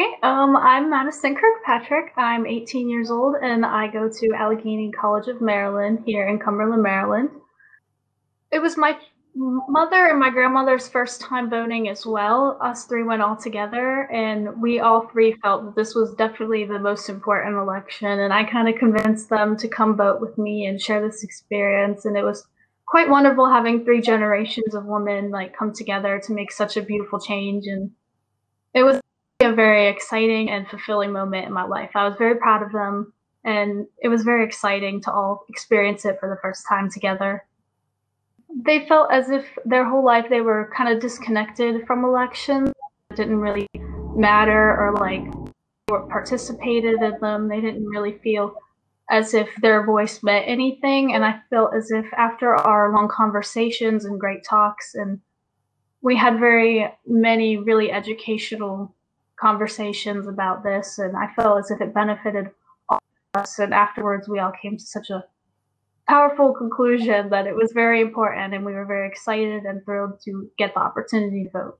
Okay, um, I'm Madison Kirkpatrick. I'm 18 years old and I go to Allegany College of Maryland here in Cumberland, Maryland. It was my mother and my grandmother's first time voting as well. Us three went all together and we all three felt that this was definitely the most important election. And I kind of convinced them to come vote with me and share this experience. And it was quite wonderful having three generations of women like come together to make such a beautiful change. And it was a very exciting and fulfilling moment in my life. I was very proud of them, and it was very exciting to all experience it for the first time together. They felt as if their whole life they were kind of disconnected from elections. It didn't really matter or like or participated in them. They didn't really feel as if their voice meant anything. And I felt as if after our long conversations and great talks, and we had very many really educational conversations about this, and I felt as if it benefited all of us. And afterwards, we all came to such a powerful conclusion that it was very important, and we were very excited and thrilled to get the opportunity to vote.